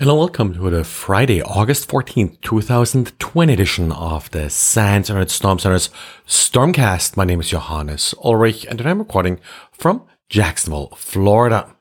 Hello, welcome to the Friday, August 14th, 2020 edition of the SANS Internet Storm Center's Stormcast. My name is Johannes Ulrich and I'm recording from Jacksonville, Florida.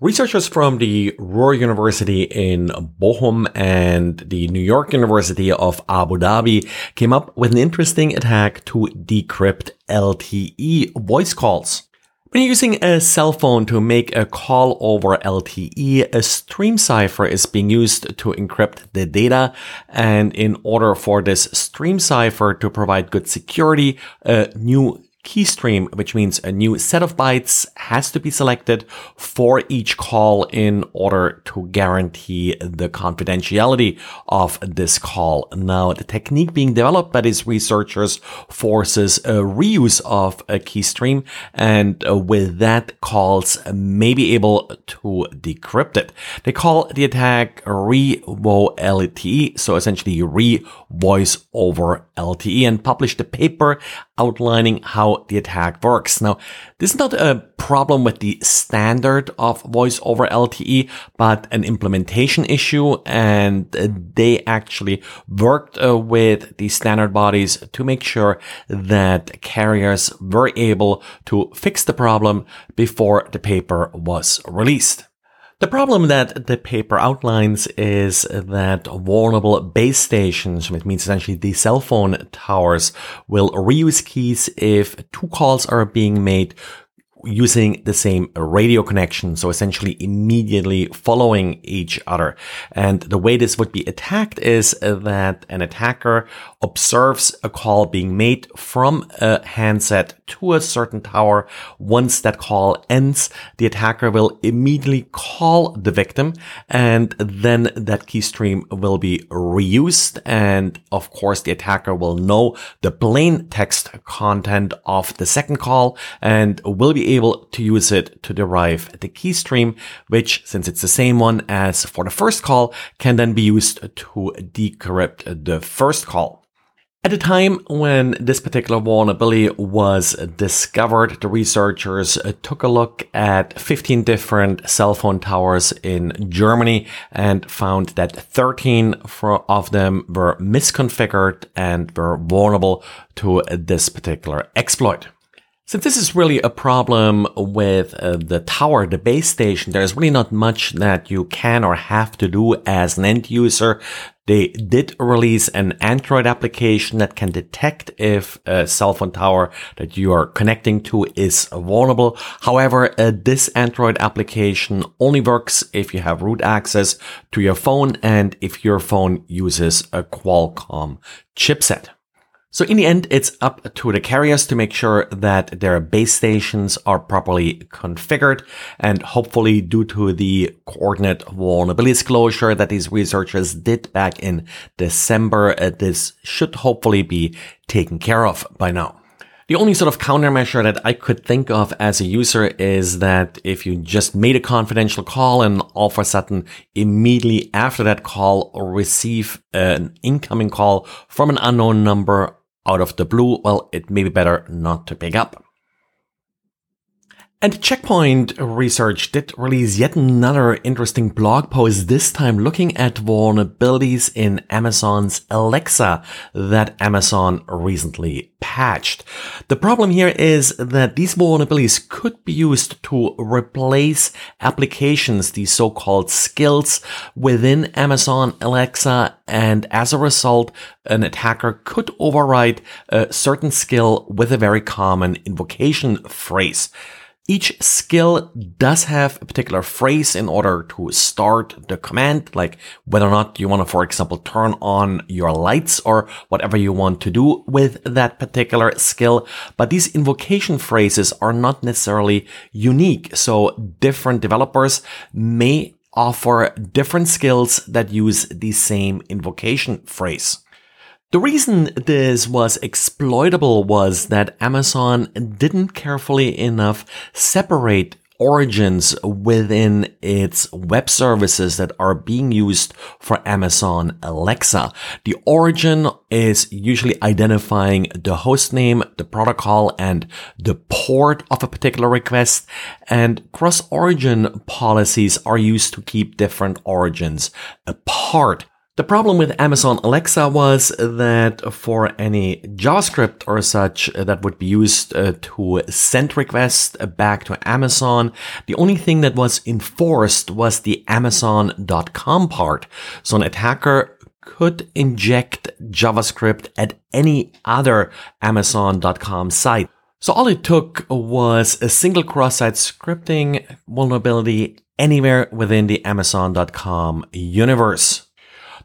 Researchers from the Ruhr University in Bochum and the New York University of Abu Dhabi came up with an interesting attack to decrypt LTE voice calls. When using a cell phone to make a call over LTE, a stream cipher is being used to encrypt the data. And in order for this stream cipher to provide good security, a new key stream, which means a new set of bytes has to be selected for each call in order to guarantee the confidentiality of this call. Now, the technique being developed by these researchers forces a reuse of a keystream and uh, with that calls may be able to decrypt it. They call the attack ReVoLTE, so essentially re voice over LTE and published a paper outlining how the attack works. Now, this is not a problem with the standard of voice over LTE, but an implementation issue. And they actually worked uh, with the standard bodies to make sure that carriers were able to fix the problem before the paper was released. The problem that the paper outlines is that vulnerable base stations, which means essentially the cell phone towers, will reuse keys if two calls are being made using the same radio connection. So essentially immediately following each other. And the way this would be attacked is that an attacker observes a call being made from a handset to a certain tower. Once that call ends, the attacker will immediately call the victim and then that key stream will be reused. And of course, the attacker will know the plain text content of the second call and will be able to use it to derive the key stream, which since it's the same one as for the first call can then be used to decrypt the first call. At the time when this particular vulnerability was discovered, the researchers took a look at 15 different cell phone towers in Germany and found that 13 of them were misconfigured and were vulnerable to this particular exploit. Since this is really a problem with uh, the tower, the base station, there's really not much that you can or have to do as an end user. They did release an Android application that can detect if a cell phone tower that you are connecting to is vulnerable. However, uh, this Android application only works if you have root access to your phone and if your phone uses a Qualcomm chipset. So in the end, it's up to the carriers to make sure that their base stations are properly configured. And hopefully due to the coordinate vulnerability disclosure that these researchers did back in December, uh, this should hopefully be taken care of by now. The only sort of countermeasure that I could think of as a user is that if you just made a confidential call and all of a sudden immediately after that call receive an incoming call from an unknown number out of the blue, well, it may be better not to pick up. And Checkpoint Research did release yet another interesting blog post, this time looking at vulnerabilities in Amazon's Alexa that Amazon recently patched. The problem here is that these vulnerabilities could be used to replace applications, these so-called skills within Amazon Alexa. And as a result, an attacker could override a certain skill with a very common invocation phrase. Each skill does have a particular phrase in order to start the command, like whether or not you want to, for example, turn on your lights or whatever you want to do with that particular skill. But these invocation phrases are not necessarily unique. So different developers may offer different skills that use the same invocation phrase. The reason this was exploitable was that Amazon didn't carefully enough separate origins within its web services that are being used for Amazon Alexa. The origin is usually identifying the host name, the protocol, and the port of a particular request. And cross-origin policies are used to keep different origins apart. The problem with Amazon Alexa was that for any JavaScript or such that would be used uh, to send requests back to Amazon, the only thing that was enforced was the Amazon.com part. So an attacker could inject JavaScript at any other Amazon.com site. So all it took was a single cross-site scripting vulnerability anywhere within the Amazon.com universe.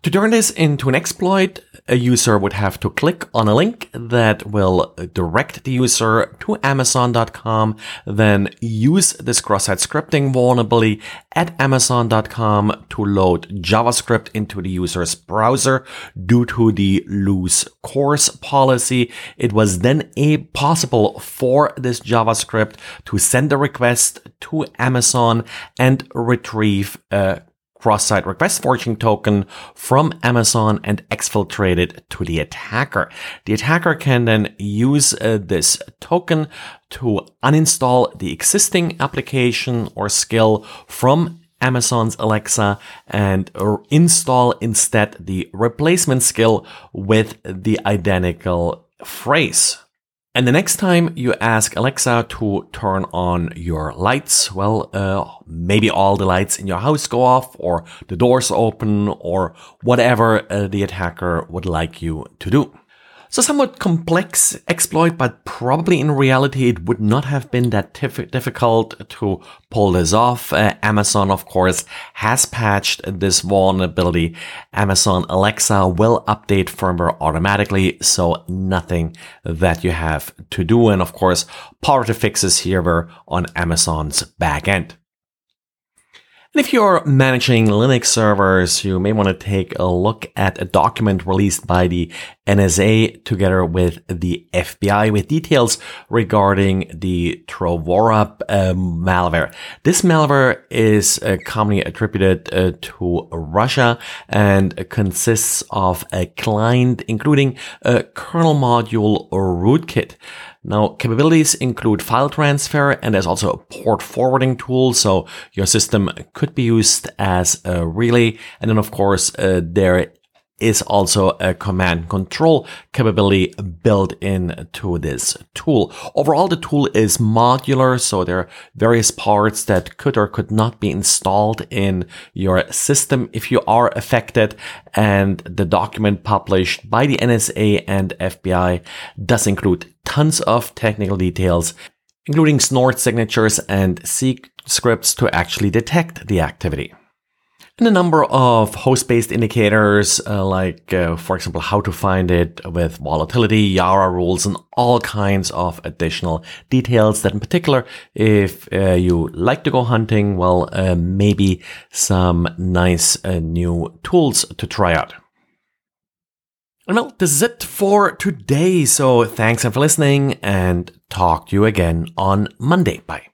To turn this into an exploit, a user would have to click on a link that will direct the user to Amazon.com, then use this cross-site scripting vulnerability at Amazon.com to load JavaScript into the user's browser. Due to the loose CORS policy, it was then possible for this JavaScript to send a request to Amazon and retrieve a cross-site request forging token from Amazon and exfiltrate it to the attacker. The attacker can then use uh, this token to uninstall the existing application or skill from Amazon's Alexa and install instead the replacement skill with the identical phrase. And the next time you ask Alexa to turn on your lights, well, uh, maybe all the lights in your house go off or the doors open or whatever uh, the attacker would like you to do. So somewhat complex exploit, but probably in reality it would not have been that tif- difficult to pull this off. Uh, Amazon, of course, has patched this vulnerability. Amazon Alexa will update firmware automatically, so nothing that you have to do. And of course, part of the fixes here were on Amazon's backend. And if you're managing Linux servers, you may want to take a look at a document released by the NSA together with the FBI with details regarding the Drovorub uh, malware. This malware is uh, commonly attributed uh, to Russia and consists of a client including a kernel module or rootkit. Now, capabilities include file transfer and there's also a port forwarding tool. So your system could be used as a relay. And then, of course, uh, there is also a command control capability built into this tool. Overall, the tool is modular, so there are various parts that could or could not be installed in your system if you are affected. And the document published by the NSA and FBI does include tons of technical details, including snort signatures and Zeek scripts to actually detect the activity and a number of host-based indicators, uh, like, uh, for example, how to find it with volatility, Yara rules, and all kinds of additional details that in particular, if uh, you like to go hunting, well, uh, maybe some nice uh, new tools to try out. Well, this is it for today. So thanks for listening and talk to you again on Monday. Bye.